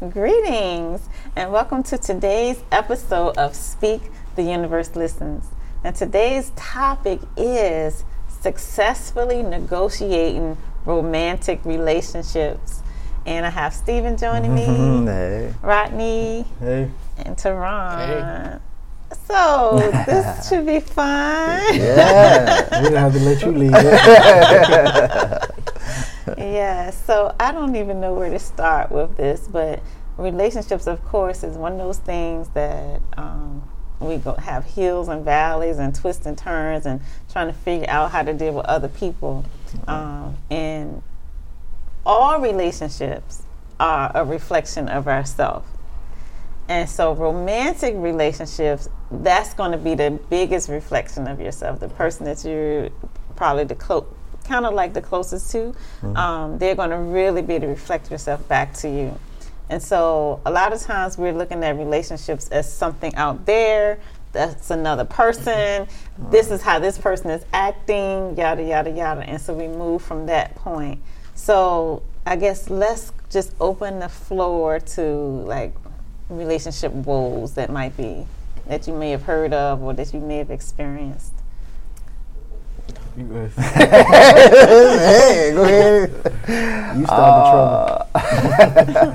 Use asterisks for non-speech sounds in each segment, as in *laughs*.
Greetings and welcome to today's episode of Speak the Universe Listens. And today's topic is successfully negotiating romantic relationships. And I have Stephen joining me, *laughs* hey. Rodney, Hey. and Teron. So this *laughs* should be fun. Yeah. We're gonna have to let you lead. *laughs* Yeah, so I don't even know where to start with this, but relationships, of course, is one of those things that um, we go have hills and valleys and twists and turns, and trying to figure out how to deal with other people. Um, and all relationships are a reflection of ourselves. And so, romantic relationships, that's going to be the biggest reflection of yourself. The person that you're probably the close, kind of like the closest to, um, they're going to really be able to reflect yourself back to you. And so, a lot of times we're looking at relationships as something out there. That's another person. This is how this person is acting, yada, yada, yada. And so we move from that point. So, I guess let's just open the floor to like relationship woes that might be that you may have heard of or that you may have experienced. You go ahead. hey, go ahead. You start the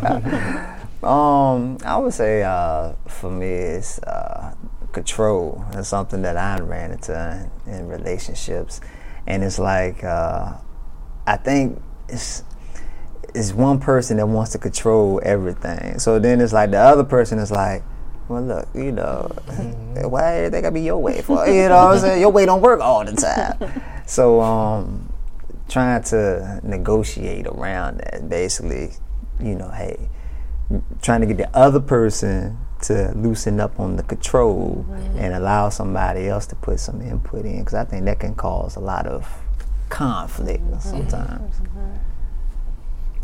trouble. *laughs* Um, I would say uh, for me, it's uh, control. It's something that I ran into in, in relationships, and it's like uh, I think it's it's one person that wants to control everything. So then it's like the other person is like. Well, look, you know, *laughs* why they gotta be your way for? You know what I'm saying? Your way don't work all the time. *laughs* So, um, trying to negotiate around that, basically, you know, hey, trying to get the other person to loosen up on the control and allow somebody else to put some input in, because I think that can cause a lot of conflict sometimes.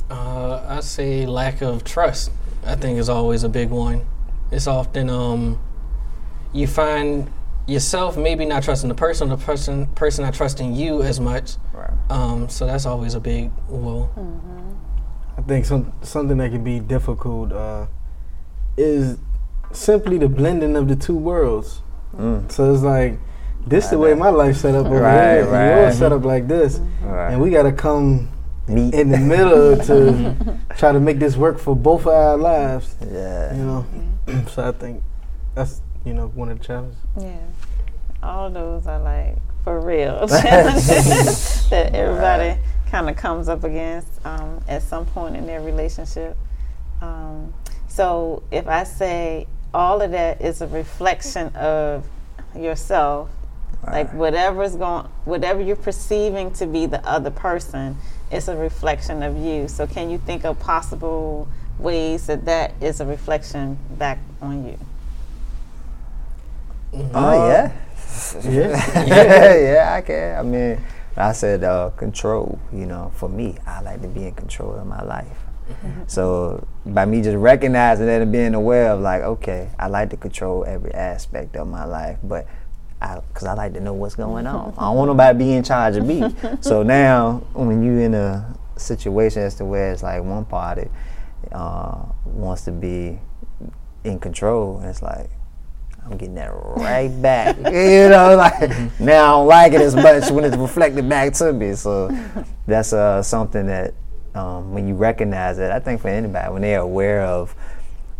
Uh, I say lack of trust. I think is always a big one. It's often um, you find yourself maybe not trusting the person, the person person not trusting you as much. Right. Um, so that's always a big well. I think some something that can be difficult uh, is simply the blending of the two worlds. Mm. So it's like this the way my life set up over Right, here, and right. yours set up like this, Right. and we got to come Meet. in the middle to *laughs* try to make this work for both of our lives. yeah. You know, *clears throat* so I think that's you know one of the challenges. Yeah. All those are like for real challenges *laughs* *laughs* that everybody kind of comes up against um, at some point in their relationship. Um, so if I say all of that is a reflection of yourself, like whatever's going, whatever you're perceiving to be the other person, it's a reflection of you. So can you think of possible ways that that is a reflection back on you? Oh yeah. Yeah. *laughs* yeah, *laughs* yeah, I can. I mean, I said uh, control. You know, for me, I like to be in control of my life. So by me just recognizing that and being aware of like, okay, I like to control every aspect of my life, but I, cause I like to know what's going on. I don't want nobody to be in charge of me. *laughs* so now, when you in a situation as to where it's like one party uh, wants to be in control, it's like I'm getting that right back. *laughs* you know, like now I don't like it as much when it's reflected back to me. So that's uh, something that um, when you recognize it, I think for anybody, when they're aware of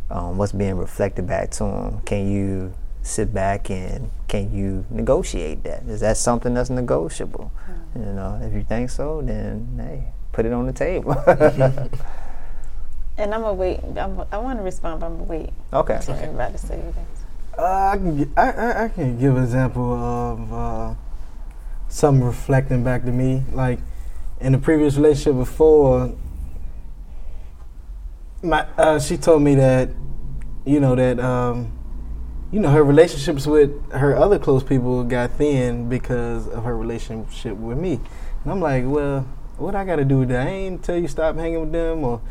um, what's being reflected back to them, can you sit back and can you negotiate that? Is that something that's negotiable? You know, if you think so, then hey, put it on the table. *laughs* *laughs* And I'm gonna wait. I'm, I want to respond, but I'm gonna wait okay. until everybody say everything. Uh, I can I, I, I can give an example of uh, something reflecting back to me. Like in the previous relationship before, my uh, she told me that you know that um, you know her relationships with her other close people got thin because of her relationship with me, and I'm like, well, what I got to do with that? I ain't tell you stop hanging with them or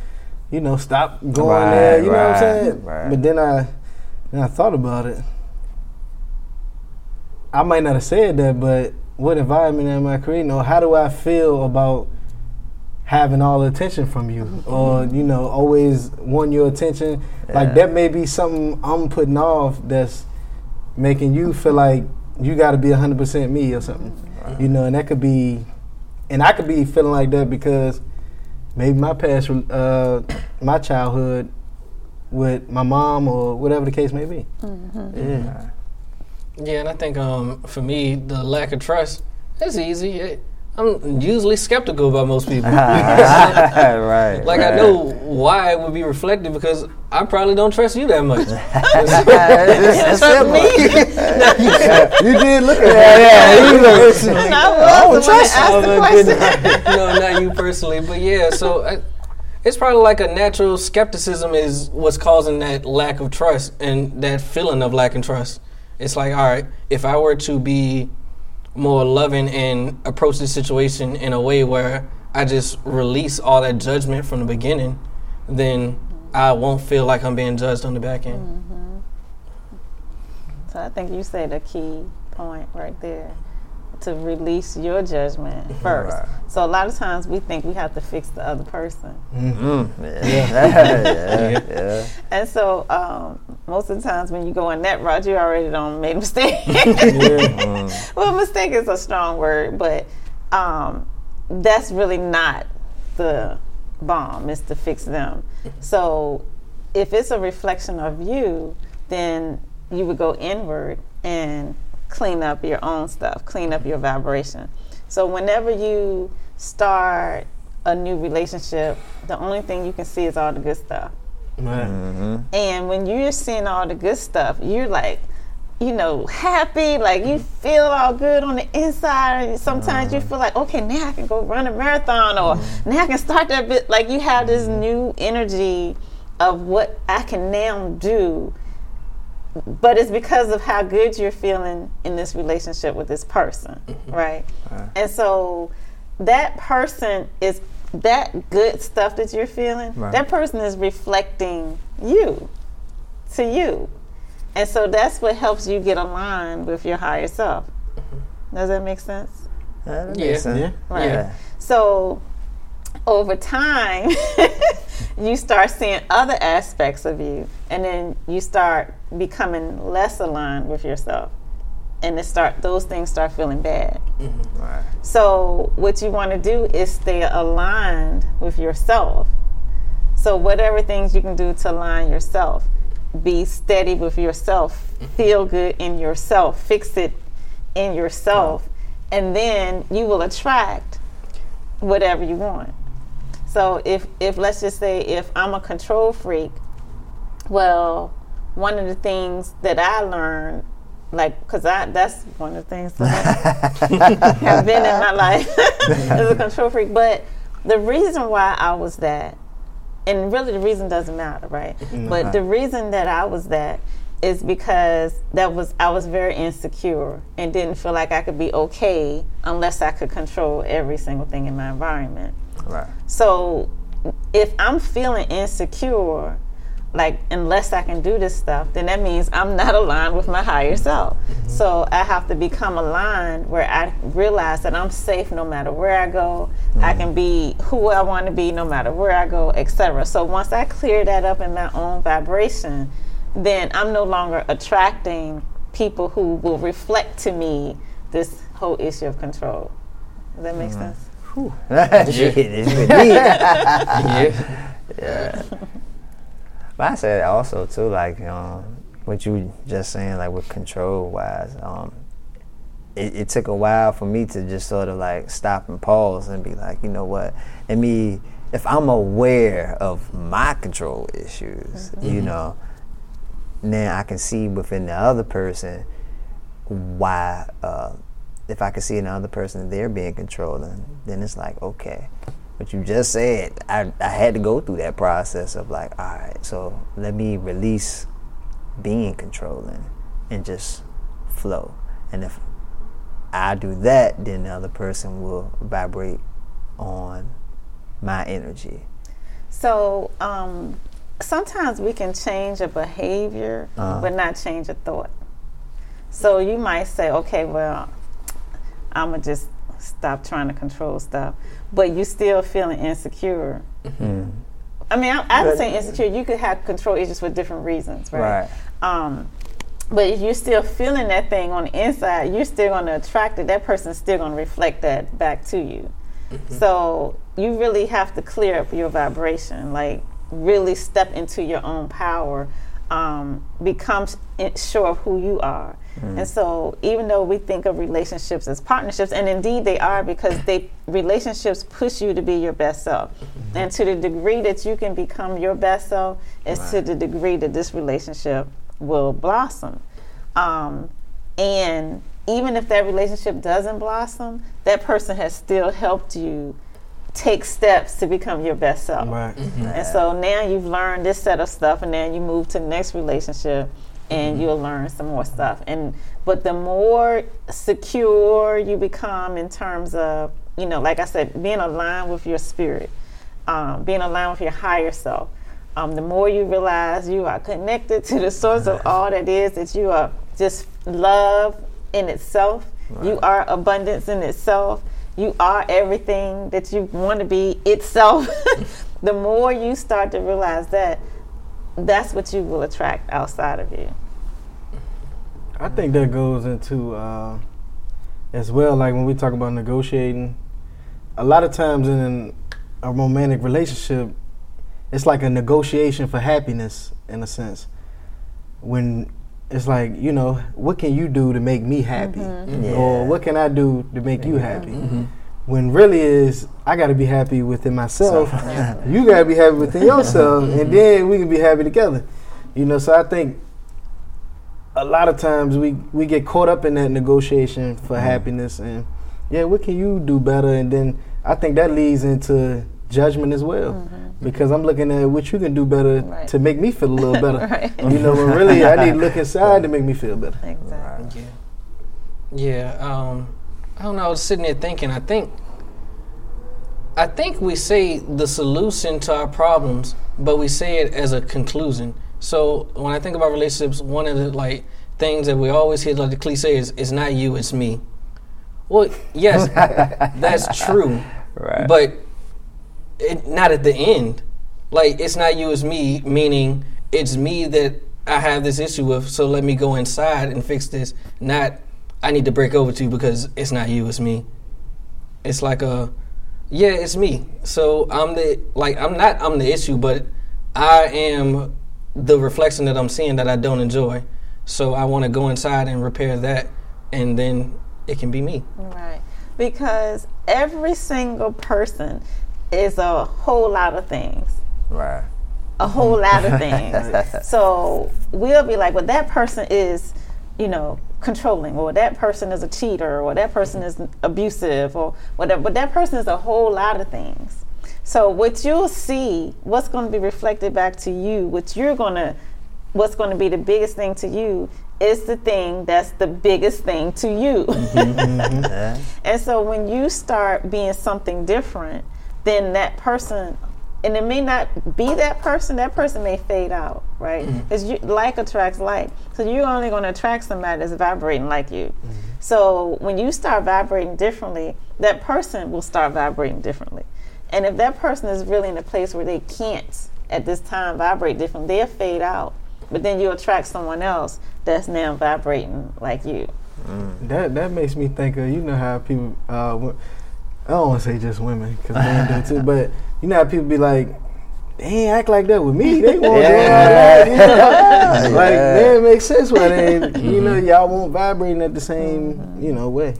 you know stop going Right, there. You know what I'm saying? right. But then I then I thought about it. I might not have said that, but what environment am I creating, or how do I feel about having all the attention from you, or you know, always want your attention. Like that may be something I'm putting off that's making you feel like you got to be 100% me or something. You know, and that could be, and I could be feeling like that because maybe my past, uh, my childhood with my mom or whatever the case may be. Yeah. Yeah, and I think um, for me, the lack of trust is easy. It, I'm usually skeptical about most people. *laughs* right. like I know why it would be reflected because I probably don't trust you that much. *laughs* *laughs* It's simple. you did look at Yeah, yeah, you look- And I was the one that the Oh, question. no, not you personally, but yeah. So I, it's probably like a natural skepticism is what's causing that lack of trust and that feeling of lacking trust. It's like, all right, if I were to be more loving and approach this situation in a way where I just release all that judgment from the beginning, then I won't feel like I'm being judged on the back end. So I think you said a key point right there to release your judgment *laughs* first. Right. So a lot of times we think we have to fix the other person. Mm, *laughs* yeah. yeah. yeah. And so um, most of the times when you go in that route, you already done made a *laughs* mistake. Mm. well, mistake is a strong word, but um, that's really not the bomb. It's to fix them. So if it's a reflection of you, then you would go inward and clean up your own stuff, clean up your vibration. So whenever you start a new relationship, the only thing you can see is all the good stuff. Right. Mm-hmm. And when you're seeing all the good stuff, you're like, you know, happy, like you feel all good on the inside. And sometimes you mm-hmm. feel like, okay, now I can go run a marathon or mm-hmm. now I can start that bit. Like you have this new energy of what I can now do. But it's because of how good you're feeling in this relationship with this person, right? And so that person is that good stuff that you're feeling, Right. that person is reflecting you to you. And so that's what helps you get aligned with your higher self. Mm-hmm. Does that make sense? That Yeah. makes sense. Yeah. Right. Yeah. So over time, *laughs* you start seeing other aspects of you, and then you start becoming less aligned with yourself, and it start those things start feeling bad. Mm-hmm. Right. So what you want to do is stay aligned with yourself. So whatever things you can do to align yourself, be steady with yourself, mm-hmm. feel good in yourself, fix it in yourself, and then you will attract whatever you want. So if if let's just say if I'm a control freak, well, one of the things that I learned, like, because that's one of the things that *laughs* have been in my life *laughs* as a control freak. But the reason why I was that, and really the reason doesn't matter, right? Mm-hmm. But uh-huh. the reason that I was that is because that was I was very insecure and didn't feel like I could be okay unless I could control every single thing in my environment. Right. So if I'm feeling insecure, like unless I can do this stuff, then that means I'm not aligned with my higher mm-hmm. self. Mm-hmm. So I have to become aligned where I realize that I'm safe no matter where I go. I mm-hmm. can be who I want to be no matter where I go, etc. So once I clear that up in my own vibration, then I'm no longer attracting people who will reflect to me this whole issue of control. Does that make sense? *laughs* Shit, it's good deep. *laughs* yeah. *laughs* But I said also too, like um, what you just saying, like with control wise, um, it, it took a while for me to just sort of like stop and pause and be like, you know what? And me, if I'm aware of my control issues, you know, then I can see within the other person why. Uh, if I can see in the other person they're being controlling, then it's like okay. What you just said, I, I had to go through that process of like, all right, so let me release being controlling and just flow. And if I do that, then the other person will vibrate on my energy. So um, sometimes we can change a behavior, Uh-huh. but not change a thought. So you might say, okay, well, I'm gonna just stop trying to control stuff, but you're still feeling insecure. Mm. I mean, I, I would say insecure. You could have control issues for different reasons, right? Right. Um, but if you're still feeling that thing on the inside, you're still going to attract it. That person's still going to reflect that back to you. So you really have to clear up your vibration, like really step into your own power, um, become sure of who you are. And so, even though we think of relationships as partnerships, and indeed they are, because they relationships push you to be your best self, and to the degree that you can become your best self, is to the degree that this relationship will blossom. Um, and even if that relationship doesn't blossom, that person has still helped you take steps to become your best self. Right. And so now you've learned this set of stuff, and then you move to the next relationship, and you'll learn some more stuff. And but the more secure you become in terms of, you know, like I said, being aligned with your spirit, um, being aligned with your higher self, um, the more you realize you are connected to the source of all that is, that you are just love in itself. You are abundance in itself. You are everything that you want to be itself. *laughs* the more you start to realize that, that's what you will attract outside of you. I think that goes into uh, as well. Like when we talk about negotiating, a lot of times in a romantic relationship, it's like a negotiation for happiness in a sense. When it's like you know, what can you do to make me happy, mm-hmm. Yeah. or what can I do to make you mm-hmm. happy? Mm-hmm. When really is I got to be happy within myself. *laughs* you got to be happy within *laughs* yourself, and mm-hmm. then we can be happy together. You know, so I think a lot of times we we get caught up in that negotiation for happiness and yeah what can you do better and then i think that leads into judgment as well because i'm looking at what you can do better Right. to make me feel a little better *laughs* Right. you know when really i need to look *laughs* inside to make me feel better Exactly. Yeah. Yeah. Um, I don't know. I was sitting there thinking. I think. I think we say the solution to our problems, but we say it as a conclusion. So when I think about relationships, one of the like things that we always hear, like the cliche, is "It's not you, it's me." Well, yes, *laughs* that's true, Right. but it, not at the end. Like it's not you, it's me, meaning it's me that I have this issue with. So let me go inside and fix this. Not I need to break over to you because it's not you, it's me. It's like a yeah, it's me. So I'm the like I'm not I'm the issue, but I am the reflection that I'm seeing that I don't enjoy. So I want to go inside and repair that, and then it can be me. Right. Because every single person is a whole lot of things. right. A whole lot of *laughs* things. so we'll be like, well, that person is, you know, controlling, or that person is a cheater, or that person is abusive, or whatever. But that person is a whole lot of things. So what you'll see, what's going to be reflected back to you, what you're going to, what's going to be the biggest thing to you, is the thing that's the biggest thing to you. Yeah. Mm-hmm, mm-hmm. *laughs* And so when you start being something different, then that person, and it may not be that person, that person may fade out, right? Mm-hmm. Because you like attracts like. So you're only going to attract somebody that's vibrating like you. Mm-hmm. So when you start vibrating differently, that person will start vibrating differently. And if that person is really in a place where they can't at this time vibrate differently, they'll fade out. But then you attract someone else that's now vibrating like you. Mm. that that makes me think of you know how people uh wo- i don't want to say just women because men do too but you know how people be like they ain't act like that with me. They *laughs* won't do all that. You know? *laughs* Like, Yeah. it makes sense why they, you know, y'all won't vibrating at the same, you know, way.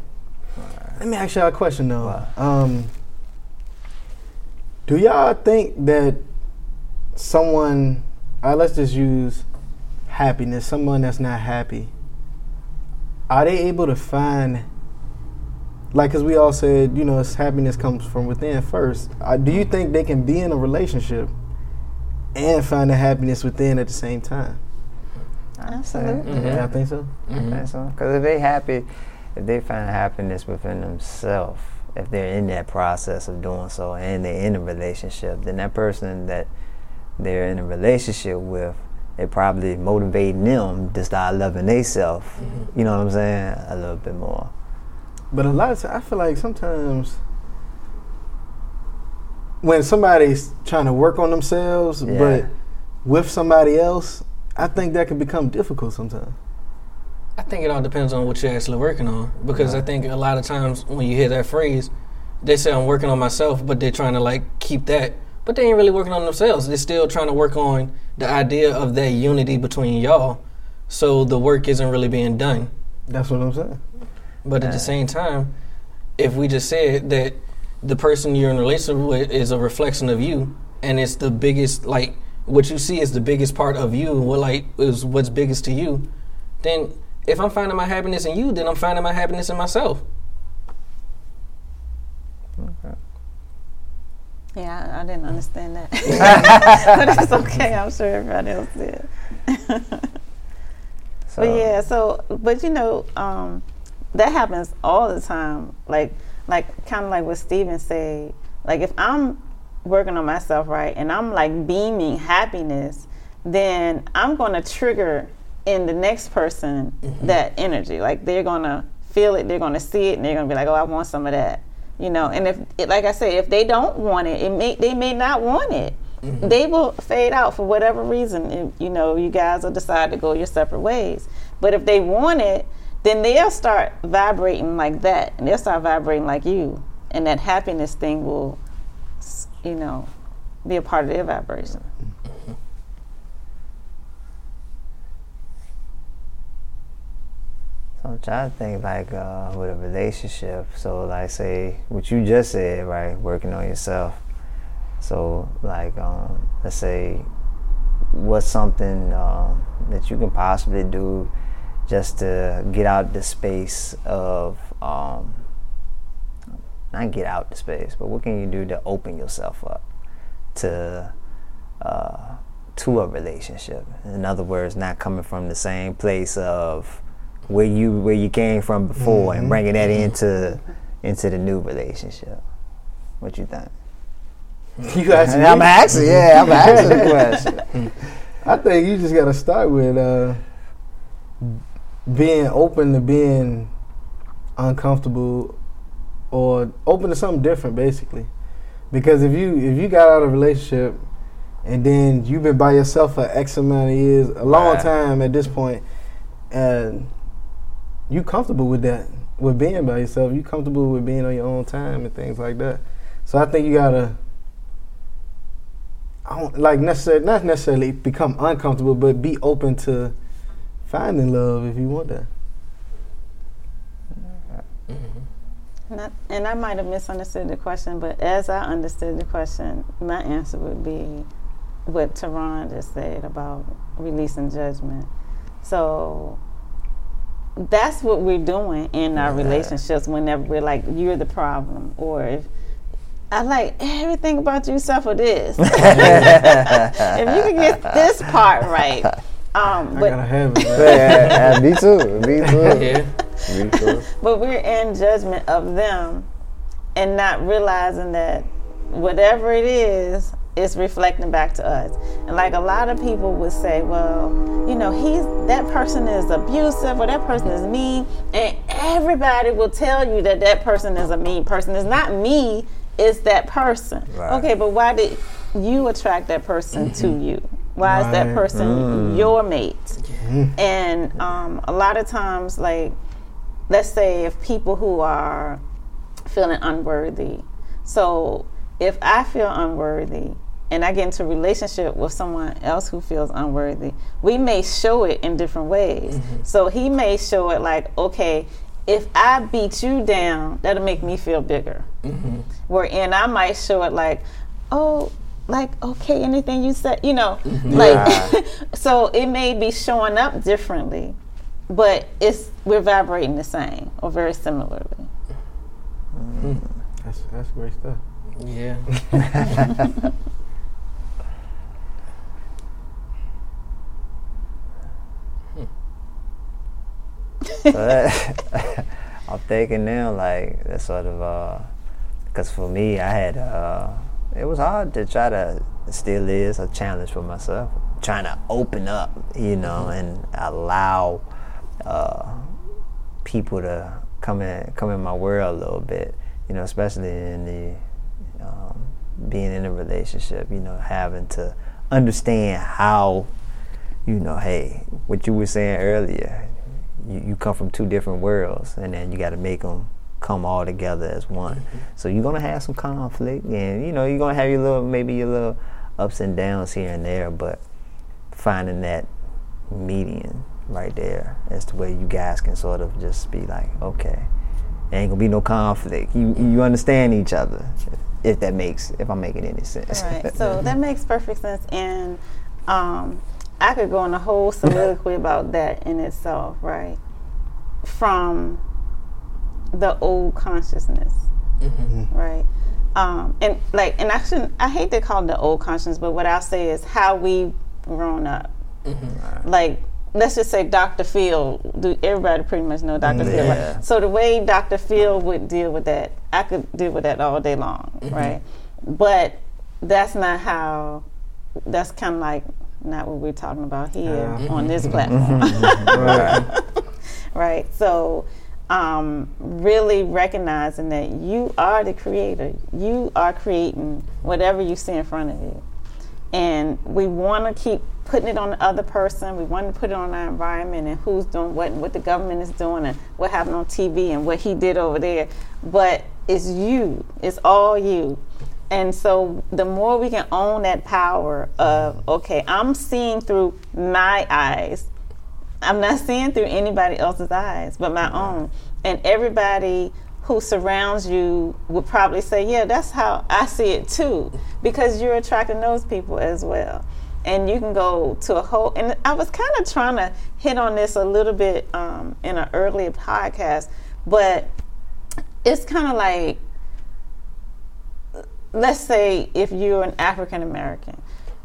Let me ask y'all a question though. Um, do y'all think that someone, uh, let's just use happiness, someone that's not happy, are they able to find, like, because we all said, you know, happiness comes from within first. Uh, do you think they can be in a relationship and find the happiness within at the same time? Absolutely. Mhm. Yeah, I think so. I think so. Because if they happy, if they find happiness within themselves, if they're in that process of doing so and they're in a relationship, then that person that they're in a relationship with, it probably motivating them to start loving themselves. You know what I'm saying? A little bit more. But a lot of times, I feel like sometimes when somebody's trying to work on themselves, Yeah. but with somebody else, I think that can become difficult sometimes. I think it all depends on what you're actually working on. Because I think a lot of times when you hear that phrase, they say I'm working on myself, but they're trying to like keep that. But they ain't really working on themselves. They're still trying to work on the idea of that unity between y'all. So the work isn't really being done. That's what I'm saying. But at the same time, if we just said that the person you're in a relationship with is a reflection of you, and it's the biggest, like what you see is the biggest part of you, what like is what's biggest to you, then if I'm finding my happiness in you, then I'm finding my happiness in myself. Okay. Yeah, I, I didn't understand that, *laughs* *laughs* but it's *laughs* okay. I'm sure everybody else did. So, But yeah, so but you know, um, that happens all the time. Like like kind of like what Steven said. Like if I'm working on myself right and I'm like beaming happiness, then I'm gonna trigger in the next person mm-hmm. that energy. Like they're gonna feel it, they're gonna see it, and they're gonna be like, "Oh, I want some of that." You know, and if it, like I say, if they don't want it, it may they may not want it. Mm-hmm. They will fade out for whatever reason. And, you know, you guys will decide to go your separate ways. But if they want it, then they'll start vibrating like that, and they'll start vibrating like you, and that happiness thing will, you know, be a part of their vibration. So I'm trying to think like uh, with a relationship. So like say what you just said, right? Working on yourself. So like um, let's say what's something um, that you can possibly do just to get out the space of um, not get out the space, but what can you do to open yourself up to uh, to a relationship? In other words, not coming from the same place of where you where you came from before and bringing that into into the new relationship. What you think? You asking I'm asking, yeah, I'm asking the *laughs* question. I think you just got to start with uh, being open to being uncomfortable or open to something different, basically. Because if you if you got out of a relationship and then you've been by yourself for X amount of years, a long Right. time at this point, and you comfortable with that, with being by yourself, you comfortable with being on your own time and things like that. So I think you gotta I don't like necessarily not necessarily become uncomfortable, but be open to finding love if you want that. Mm-hmm. And I, and I might have misunderstood the question, but as I understood the question, my answer would be what Teron just said about releasing judgment. So that's what we're doing in our relationships whenever we're like, you're the problem, or if I like everything about you except for this. *laughs* if you can get this part right. Um, I but gotta have it. man. yeah, yeah, me too. Me *laughs* too. Yeah. Me too. But we're in judgment of them and not realizing that whatever it is, it's reflecting back to us. And like a lot of people would say, well, you know, he's that person is abusive or that person is mean. And everybody will tell you that that person is a mean person. It's not me, it's that person. Right. Okay, but why did you attract that person to *clears throat* you? Why is that Right. person mm. your mate? And um, a lot of times, like, let's say if people who are feeling unworthy. So if I feel unworthy and I get into a relationship with someone else who feels unworthy, we may show it in different ways. Mm-hmm. So he may show it like, okay, if I beat you down, that'll make me feel bigger. Mm-hmm. Wherein I might show it like, oh, like okay, anything you said, you know, mm-hmm. like *laughs* so it may be showing up differently, but it's we're vibrating the same or very similarly. Mm-hmm. That's that's great stuff. Yeah. *laughs* *laughs* So that, I'm thinking now, like that sort of, uh, because for me, I had, uh, it was hard to try to, still is a challenge for myself, trying to open up, you know, and allow uh, people to come in come in my world a little bit. You know, especially in the um, being in a relationship. You know, having to understand how. You know, hey, what you were saying earlier, you, you come from two different worlds, and then you got to make them come all together as one. Mm-hmm. So you're gonna have some conflict, and you know you're gonna have your little maybe your little ups and downs here and there, but finding that median right there as to where you guys can sort of just be like, okay, there ain't gonna be no conflict. You you understand each other, if that makes if I'm making any sense. Right. *laughs* So that makes perfect sense, and um, I could go on a whole *laughs* soliloquy about that in itself, right? From the old consciousness, mm-hmm. right? Um, and like, and I shouldn't. I hate to call it the old consciousness, but what I'll say is how we grown up. Mm-hmm. Like, let's just say Dr. Phil. Do everybody pretty much know Dr. Mm, Phil? Right? So the way Dr. Phil would deal with that, I could deal with that all day long, mm-hmm. right? But that's not how. That's kind of like not what we're talking about here on this platform, *laughs* right? right. So um, really recognizing that you are the creator. You are creating whatever you see in front of you. And we want to keep putting it on the other person. We want to put it on our environment and who's doing what and what the government is doing and what happened on TV and what he did over there. But it's you, it's all you. And so the more we can own that power of, okay, I'm seeing through my eyes I'm not seeing through anybody else's eyes but my own. And everybody who surrounds you would probably say, Yeah, that's how I see it too, because you're attracting those people as well. And you can go to a whole, and I was kind of trying to hit on this a little bit um, in an earlier podcast, but it's kind of like, let's say if you're an African American,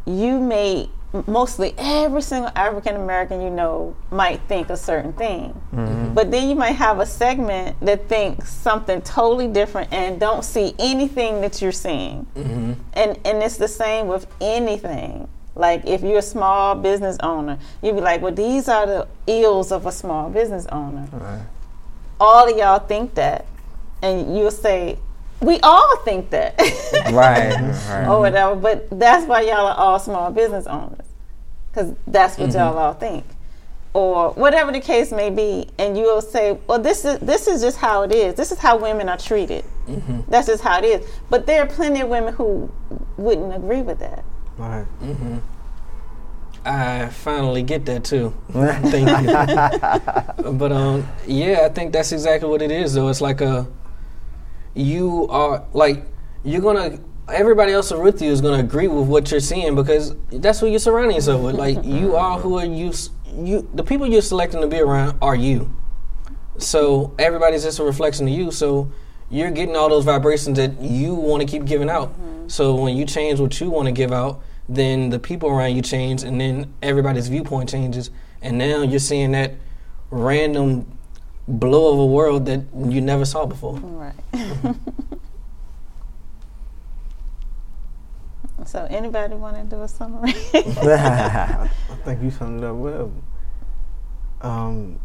you may mostly every single African American you know might think a certain thing. Mm-hmm. But then you might have a segment that thinks something totally different and don't see anything that you're seeing. Mm-hmm. And and it's the same with anything. Like if you're a small business owner, you'd be like, "Well, these are the ills of a small business owner." Right. All of y'all think that, and you'll say, we all think that. right, *laughs* right. Or whatever. But that's why y'all are all small business owners. Because that's what mm-hmm. y'all all think. Or whatever the case may be. And you'll say, well, this is this is just how it is. This is how women are treated. Mm-hmm. That's just how it is. But there are plenty of women who wouldn't agree with that. Right. Mm-hmm. I finally get that too. *laughs* Thank you. *laughs* but um, yeah, I think that's exactly what it is. Though it's like a you are like you're gonna everybody else with you is gonna agree with what you're seeing because that's who you're surrounding yourself with. Like *laughs* you are who are you you the people you're selecting to be around are you. So everybody's just a reflection of you. So you're getting all those vibrations that you want to keep giving out. Mm-hmm. So when you change what you want to give out, then the people around you change, and then everybody's viewpoint changes, and now you're seeing that random blow of a world that you never saw before. Right. *laughs* so, anybody want to do a summary? *laughs* I think you summed it up well. Um,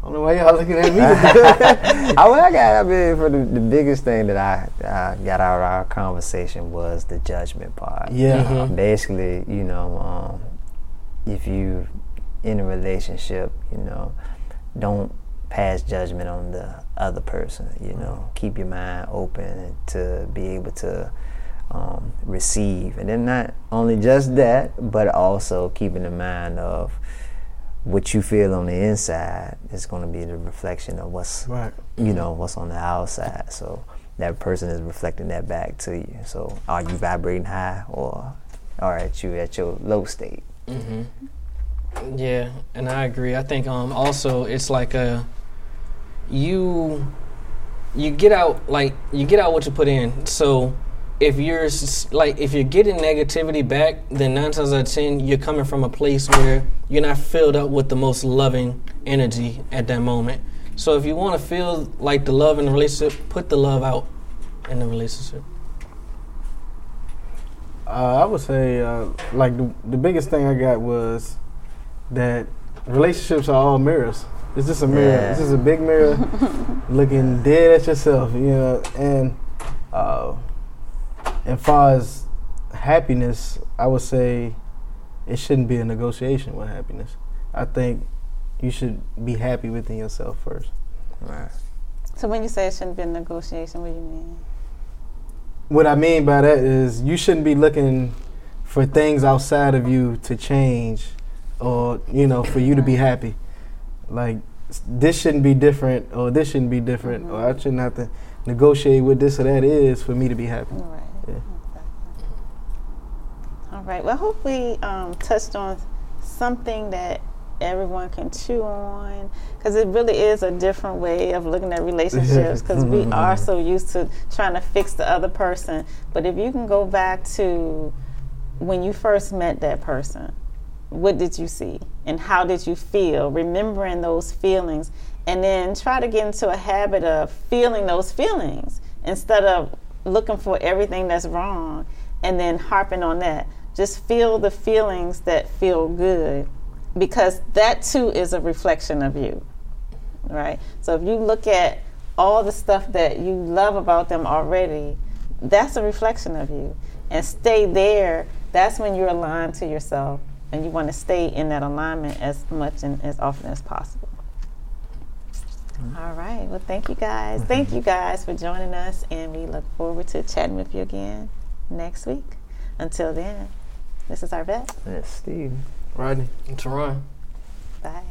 I don't know why y'all looking at me. *laughs* I, I got, I mean, for the, the biggest thing that I, I got out of our conversation was the judgment part. Yeah. Mm-hmm. Basically, you know, um, if you in a relationship, you know, don't pass judgment on the other person. You know, keep your mind open to be able to um, receive, and then not only just that, but also keeping in mind of what you feel on the inside is going to be the reflection of what's right. you know what's on the outside. So that person is reflecting that back to you. So are you vibrating high or are at you at your low state? Mm-hmm. Yeah, and I agree. I think um also it's like a you you get out like you get out what you put in. So if you're like if you're getting negativity back, then nine times out of ten you're coming from a place where you're not filled up with the most loving energy at that moment. So if you want to feel like the love in the relationship, put the love out in the relationship. Uh, I would say uh, like the, the biggest thing I got was that relationships are all mirrors. It's just a mirror. Yeah. It's just a big mirror *laughs* looking dead at yourself, you know. And uh, as far as happiness, I would say it shouldn't be a negotiation with happiness. I think you should be happy within yourself first. Right. So when you say it shouldn't be a negotiation, what do you mean? What I mean by that is you shouldn't be looking for things outside of you to change or, you know, for you to be happy. Like this shouldn't be different or this shouldn't be different mm-hmm. or I shouldn't have to negotiate what this or that is for me to be happy. All right. Yeah. All right. Well, I hope we um, touched on something that everyone can chew on because it really is a different way of looking at relationships because we *laughs* are so used to trying to fix the other person. But if you can go back to when you first met that person, what did you see and how did you feel? Remembering those feelings and then try to get into a habit of feeling those feelings instead of looking for everything that's wrong and then harping on that. Just feel the feelings that feel good because that too is a reflection of you. Right? So if you look at all the stuff that you love about them already, that's a reflection of you. And stay there, that's when you're aligned to yourself and you want to stay in that alignment as much and as often as possible. Mm-hmm. All right. Well, thank you guys. Mm-hmm. Thank you guys for joining us, and we look forward to chatting with you again next week. Until then, this is Arvat. That's Steve. Rodney. And Teron. Bye.